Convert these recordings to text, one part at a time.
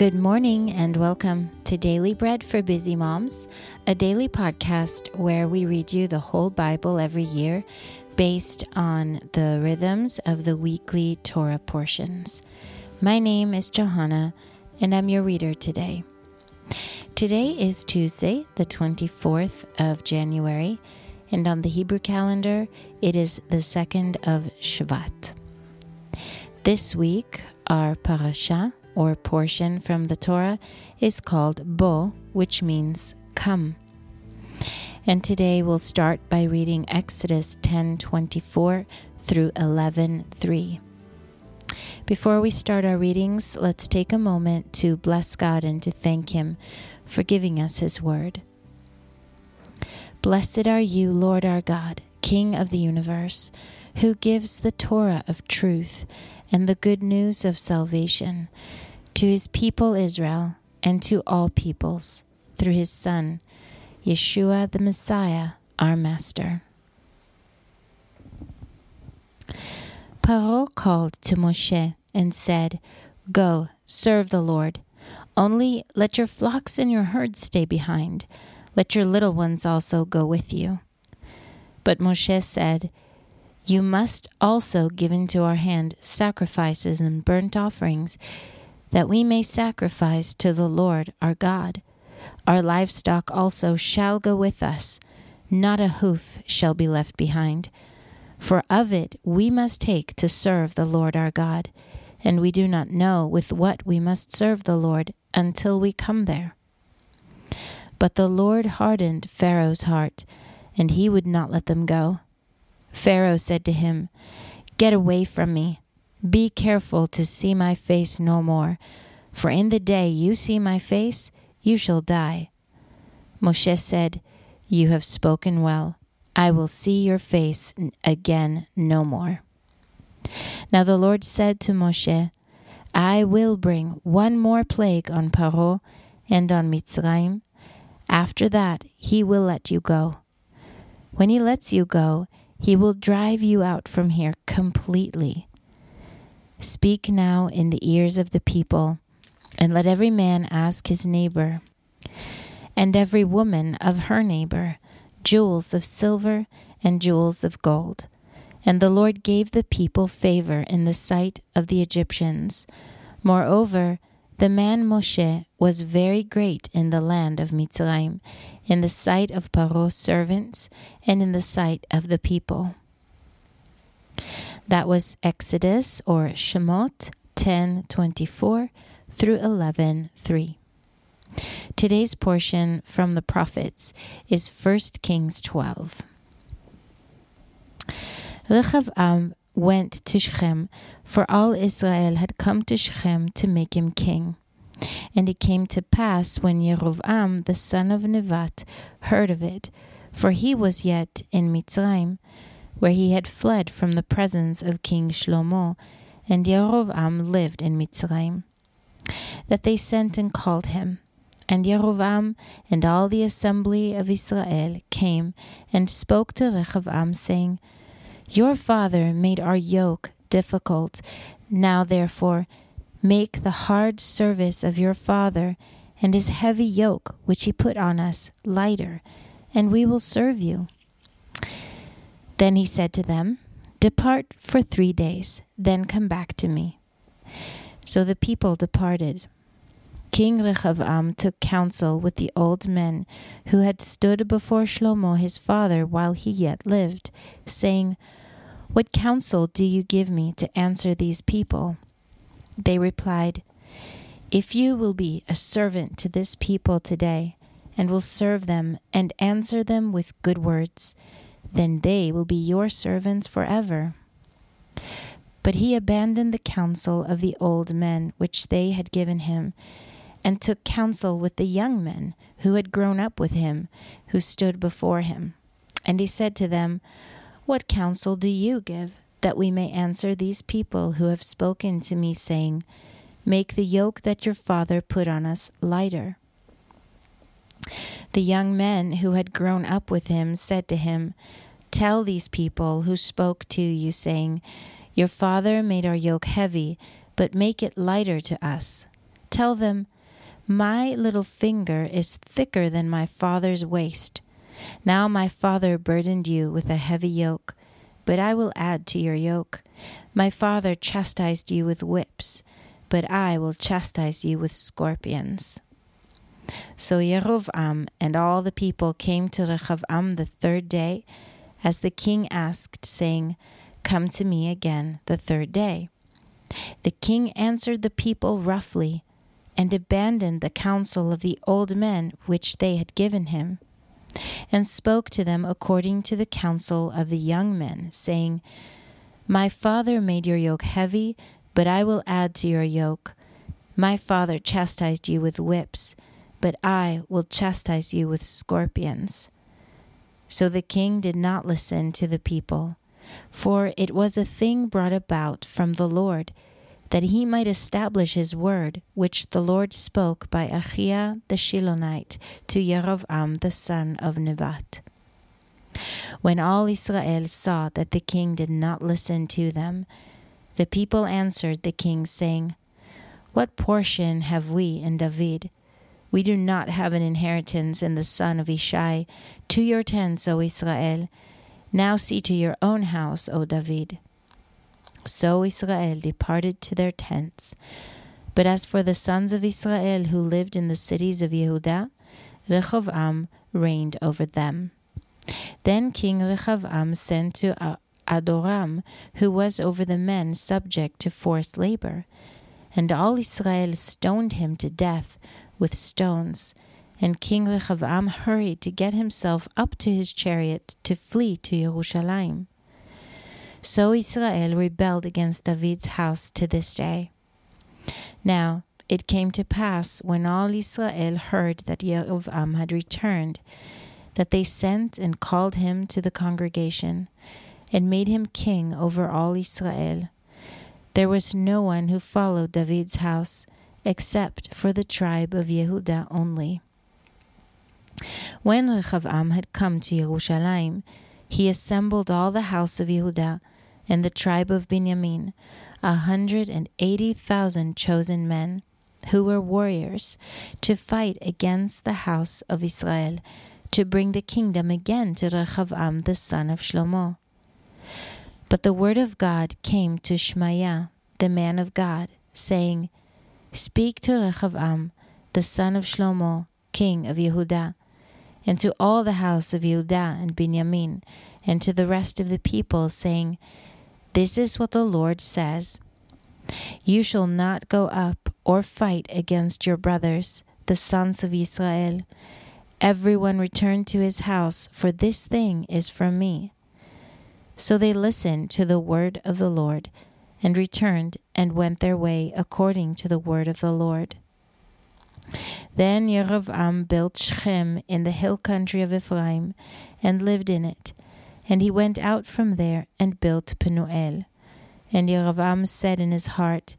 Good morning and welcome to Daily Bread for Busy Moms, a daily podcast where we read you the whole Bible every year based on the rhythms of the weekly Torah portions. My name is Johanna and I'm your reader today. Today is Tuesday, the 24th of January, and on the Hebrew calendar, it is the 2nd of Shvat. This week, our parasha or portion from the Torah is called Bo, which means come. And today we'll start by reading Exodus 10:24 through 11:3. Before we start our readings, let's take a moment to bless God and to thank him for giving us his word. Blessed are you, Lord our God, King of the universe, who gives the Torah of truth and the good news of salvation to his people Israel and to all peoples through his Son, Yeshua the Messiah, our Master. Paro called to Moshe and said, Go, serve the Lord. Only let your flocks and your herds stay behind. Let your little ones also go with you. But Moshe said, You must also give into our hand sacrifices and burnt offerings that we may sacrifice to the Lord our God. Our livestock also shall go with us, not a hoof shall be left behind. For of it we must take to serve the Lord our God, and we do not know with what we must serve the Lord until we come there. But the Lord hardened Pharaoh's heart, and he would not let them go. Pharaoh said to him, Get away from me. Be careful to see my face no more, for in the day you see my face, you shall die. Moshe said, You have spoken well. I will see your face again no more. Now the Lord said to Moshe, I will bring one more plague on Paro and on Mitzrayim. After that, he will let you go. When he lets you go, he will drive you out from here completely. Speak now in the ears of the people, and let every man ask his neighbor, and every woman of her neighbor, jewels of silver and jewels of gold. And the Lord gave the people favor in the sight of the Egyptians. Moreover, the man Moshe was very great in the land of Mitzrayim, in the sight of Paro's servants, and in the sight of the people. That was Exodus or Shemot 10:24 through 11:3. Today's portion from the prophets is 1 Kings 12. Rechavam went to Shechem, for all Israel had come to Shechem to make him king. And it came to pass when Yerovam the son of Nevat heard of it, for he was yet in Mitzrayim, where he had fled from the presence of King Shlomo, and Yerovam lived in Mitzrayim. That they sent and called him. And Yerovam and all the assembly of Israel came and spoke to Rechavam, saying, Your father made our yoke difficult. Now, therefore, make the hard service of your father and his heavy yoke which he put on us lighter, and we will serve you. Then he said to them, Depart for three days, then come back to me. So the people departed. King Rechavam took counsel with the old men who had stood before Shlomo his father while he yet lived, saying, What counsel do you give me to answer these people? They replied, If you will be a servant to this people today, and will serve them and answer them with good words, then they will be your servants forever. But he abandoned the counsel of the old men which they had given him, and took counsel with the young men who had grown up with him, who stood before him. And he said to them, What counsel do you give, that we may answer these people who have spoken to me, saying, Make the yoke that your father put on us lighter? The young men who had grown up with him said to him, Tell these people who spoke to you, saying, Your father made our yoke heavy, but make it lighter to us. Tell them, My little finger is thicker than my father's waist. Now my father burdened you with a heavy yoke, but I will add to your yoke. My father chastised you with whips, but I will chastise you with scorpions. So Yerovam and all the people came to Rechavam the third day, as the king asked, saying, Come to me again the third day. The king answered the people roughly, and abandoned the counsel of the old men which they had given him, and spoke to them according to the counsel of the young men, saying, My father made your yoke heavy, but I will add to your yoke. My father chastised you with whips, but I will chastise you with scorpions. So the king did not listen to the people for it was a thing brought about from the Lord, that he might establish his word, which the Lord spoke by Ahijah the Shilonite to Yerovam the son of Nebat. When all Israel saw that the king did not listen to them, the people answered the king, saying, What portion have we in David? We do not have an inheritance in the son of Ishai. To your tents, O Israel, now see to your own house, O David. So Israel departed to their tents. But as for the sons of Israel who lived in the cities of Yehudah, Rechovam reigned over them. Then King Rechovam sent to Adoram, who was over the men subject to forced labor, and all Israel stoned him to death with stones and King Rechavam hurried to get himself up to his chariot to flee to Jerusalem. So Israel rebelled against David's house to this day. Now it came to pass when all Israel heard that Yerovam had returned, that they sent and called him to the congregation, and made him king over all Israel. There was no one who followed David's house, except for the tribe of Yehudah only. When Rechavam had come to Jerusalem, he assembled all the house of Yehudah and the tribe of Benjamin, a hundred and eighty thousand chosen men, who were warriors, to fight against the house of Israel, to bring the kingdom again to Rechavam the son of Shlomo. But the word of God came to Shemaiah, the man of God, saying, Speak to Rechavam, the son of Shlomo, king of Yehudah, and to all the house of Judah and Benjamin, and to the rest of the people, saying, This is what the Lord says You shall not go up or fight against your brothers, the sons of Israel. Everyone return to his house, for this thing is from me. So they listened to the word of the Lord, and returned and went their way according to the word of the Lord. Then Yerovam built Shechem in the hill country of Ephraim, and lived in it. And he went out from there and built Penuel. And Yerovam said in his heart,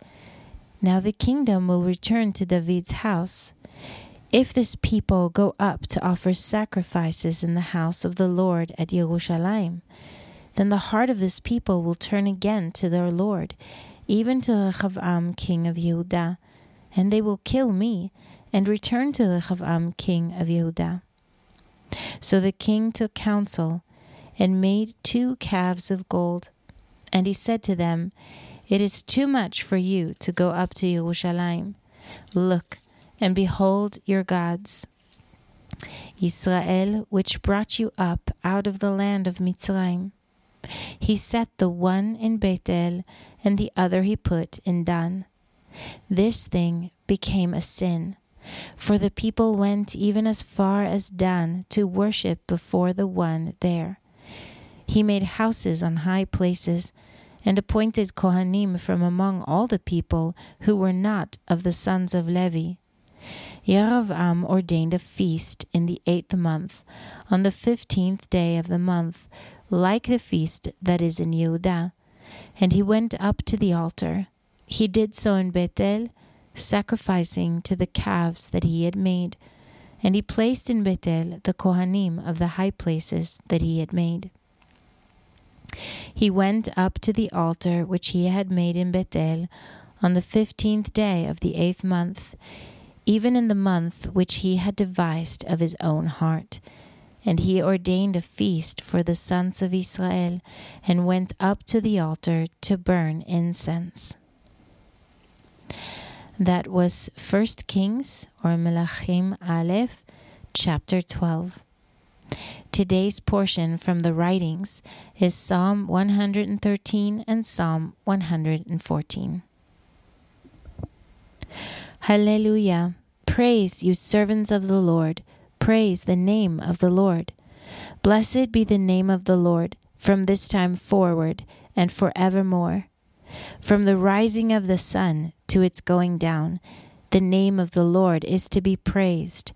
Now the kingdom will return to David's house. If this people go up to offer sacrifices in the house of the Lord at Jerusalem, then the heart of this people will turn again to their Lord, even to Rechavam king of Yehudah, and they will kill me and returned to Rechavam king of Yehudah. So the king took counsel and made two calves of gold. And he said to them, It is too much for you to go up to Jerusalem. Look and behold your gods. Israel, which brought you up out of the land of Mitzrayim. He set the one in Bethel, and the other he put in Dan. This thing became a sin for the people went even as far as Dan to worship before the one there. He made houses on high places and appointed Kohanim from among all the people who were not of the sons of Levi. Yerovam ordained a feast in the eighth month, on the fifteenth day of the month, like the feast that is in Yehudah. And he went up to the altar. He did so in Bethel sacrificing to the calves that he had made. And he placed in Bethel the Kohanim of the high places that he had made. He went up to the altar which he had made in Bethel on the fifteenth day of the eighth month, even in the month which he had devised of his own heart. And he ordained a feast for the sons of Israel, and went up to the altar to burn incense. That was 1 Kings or Melachim Aleph, chapter 12. Today's portion from the writings is Psalm 113 and Psalm 114. Hallelujah! Praise you, servants of the Lord. Praise the name of the Lord. Blessed be the name of the Lord from this time forward and forevermore. From the rising of the sun to its going down, the name of the Lord is to be praised.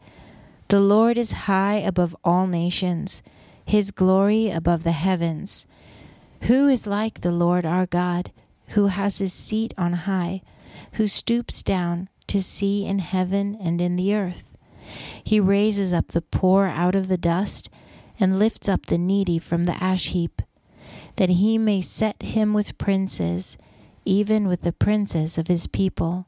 The Lord is high above all nations, his glory above the heavens. Who is like the Lord our God, who has his seat on high, who stoops down to see in heaven and in the earth? He raises up the poor out of the dust and lifts up the needy from the ash heap, that he may set him with princes, even with the princes of his people.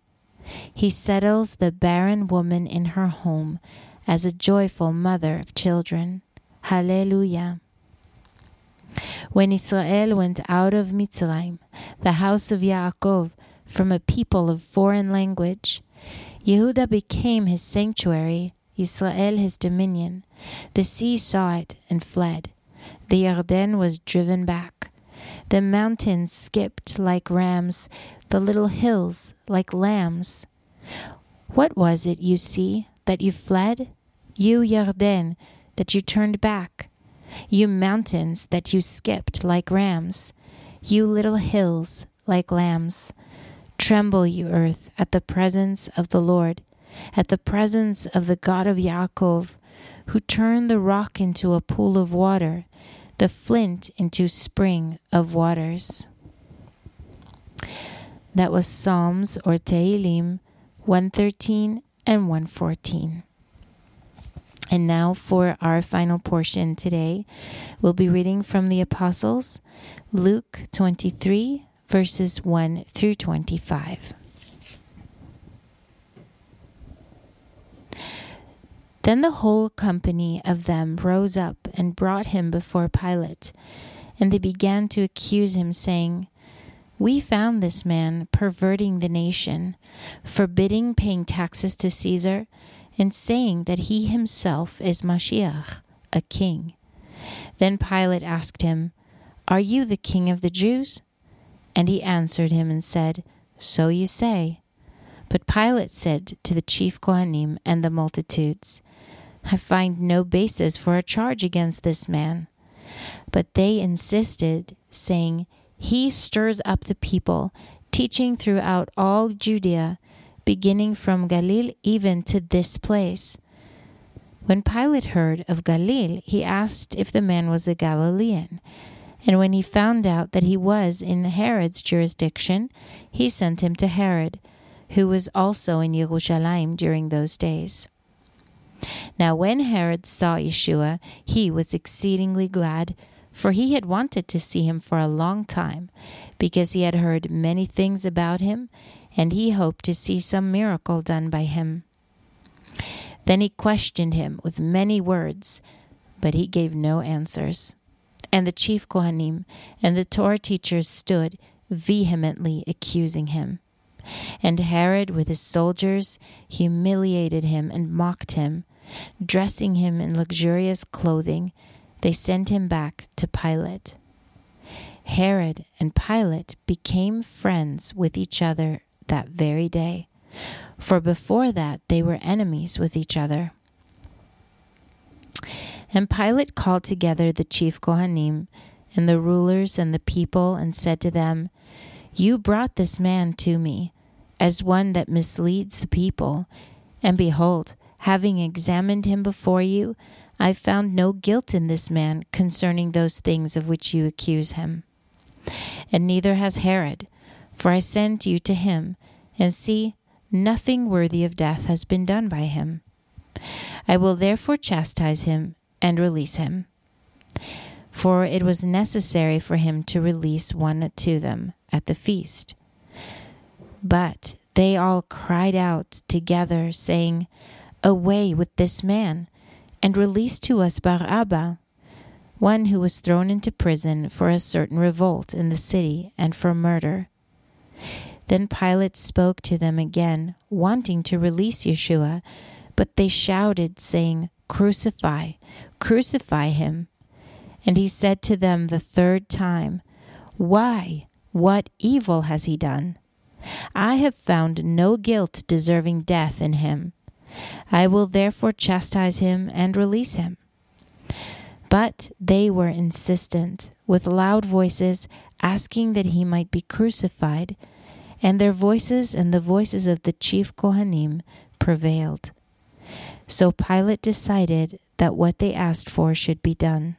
He settles the barren woman in her home as a joyful mother of children. Hallelujah. When Israel went out of Mitzrayim, the house of Yaakov, from a people of foreign language, Yehuda became his sanctuary, Israel his dominion. The sea saw it and fled. The Yarden was driven back. The mountains skipped like rams, the little hills like lambs. What was it, you see, that you fled? You Yarden, that you turned back. You mountains, that you skipped like rams. You little hills like lambs. Tremble, you earth, at the presence of the Lord, at the presence of the God of Yaakov, who turned the rock into a pool of water, the flint into spring of waters. That was Psalms or Tehillim 113 and 114. And now for our final portion today, we'll be reading from the Apostles, Luke 23, verses 1 through 25. Then the whole company of them rose up and brought him before Pilate, and they began to accuse him, saying, We found this man perverting the nation, forbidding paying taxes to Caesar, and saying that he himself is Mashiach, a king. Then Pilate asked him, Are you the king of the Jews? And he answered him and said, So you say. But Pilate said to the chief Kohanim and the multitudes, I find no basis for a charge against this man. But they insisted, saying, He stirs up the people, teaching throughout all Judea, beginning from Galilee even to this place. When Pilate heard of Galilee, he asked if the man was a Galilean. And when he found out that he was in Herod's jurisdiction, he sent him to Herod, who was also in Jerusalem during those days. Now, when Herod saw Yeshua, he was exceedingly glad, for he had wanted to see him for a long time, because he had heard many things about him, and he hoped to see some miracle done by him. Then he questioned him with many words, but he gave no answers. And the chief Kohanim and the Torah teachers stood vehemently accusing him. And Herod, with his soldiers, humiliated him and mocked him. Dressing him in luxurious clothing, they sent him back to Pilate. Herod and Pilate became friends with each other that very day, for before that they were enemies with each other. And Pilate called together the chief Kohanim and the rulers and the people and said to them, You brought this man to me as one that misleads the people, and behold, having examined him before you, I found no guilt in this man concerning those things of which you accuse him. And neither has Herod, for I sent you to him, and see, nothing worthy of death has been done by him. I will therefore chastise him and release him. For it was necessary for him to release one to them at the feast. But they all cried out together, saying, Away with this man, and release to us Barabbas, one who was thrown into prison for a certain revolt in the city and for murder. Then Pilate spoke to them again, wanting to release Yeshua, but they shouted, saying, Crucify, crucify him. And he said to them the third time, Why? What evil has he done? I have found no guilt deserving death in him. I will therefore chastise him and release him. But they were insistent, with loud voices, asking that he might be crucified, and their voices and the voices of the chief Kohanim prevailed. So Pilate decided that what they asked for should be done.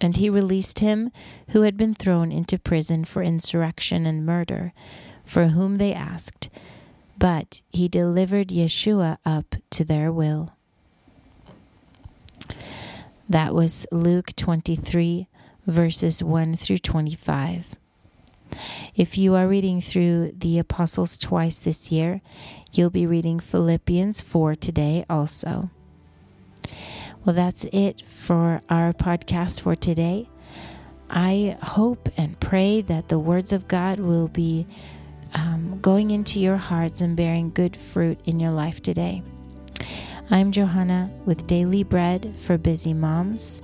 And he released him who had been thrown into prison for insurrection and murder, for whom they asked, but he delivered Yeshua up to their will. That was Luke 23, verses 1 through 25. If you are reading through the Apostles twice this year, you'll be reading Philippians 4 today also. Well, that's it for our podcast for today. I hope and pray that the words of God will be um, going into your hearts and bearing good fruit in your life today. I'm Johanna with Daily Bread for Busy Moms,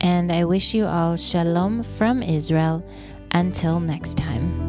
and I wish you all shalom from Israel. Until next time.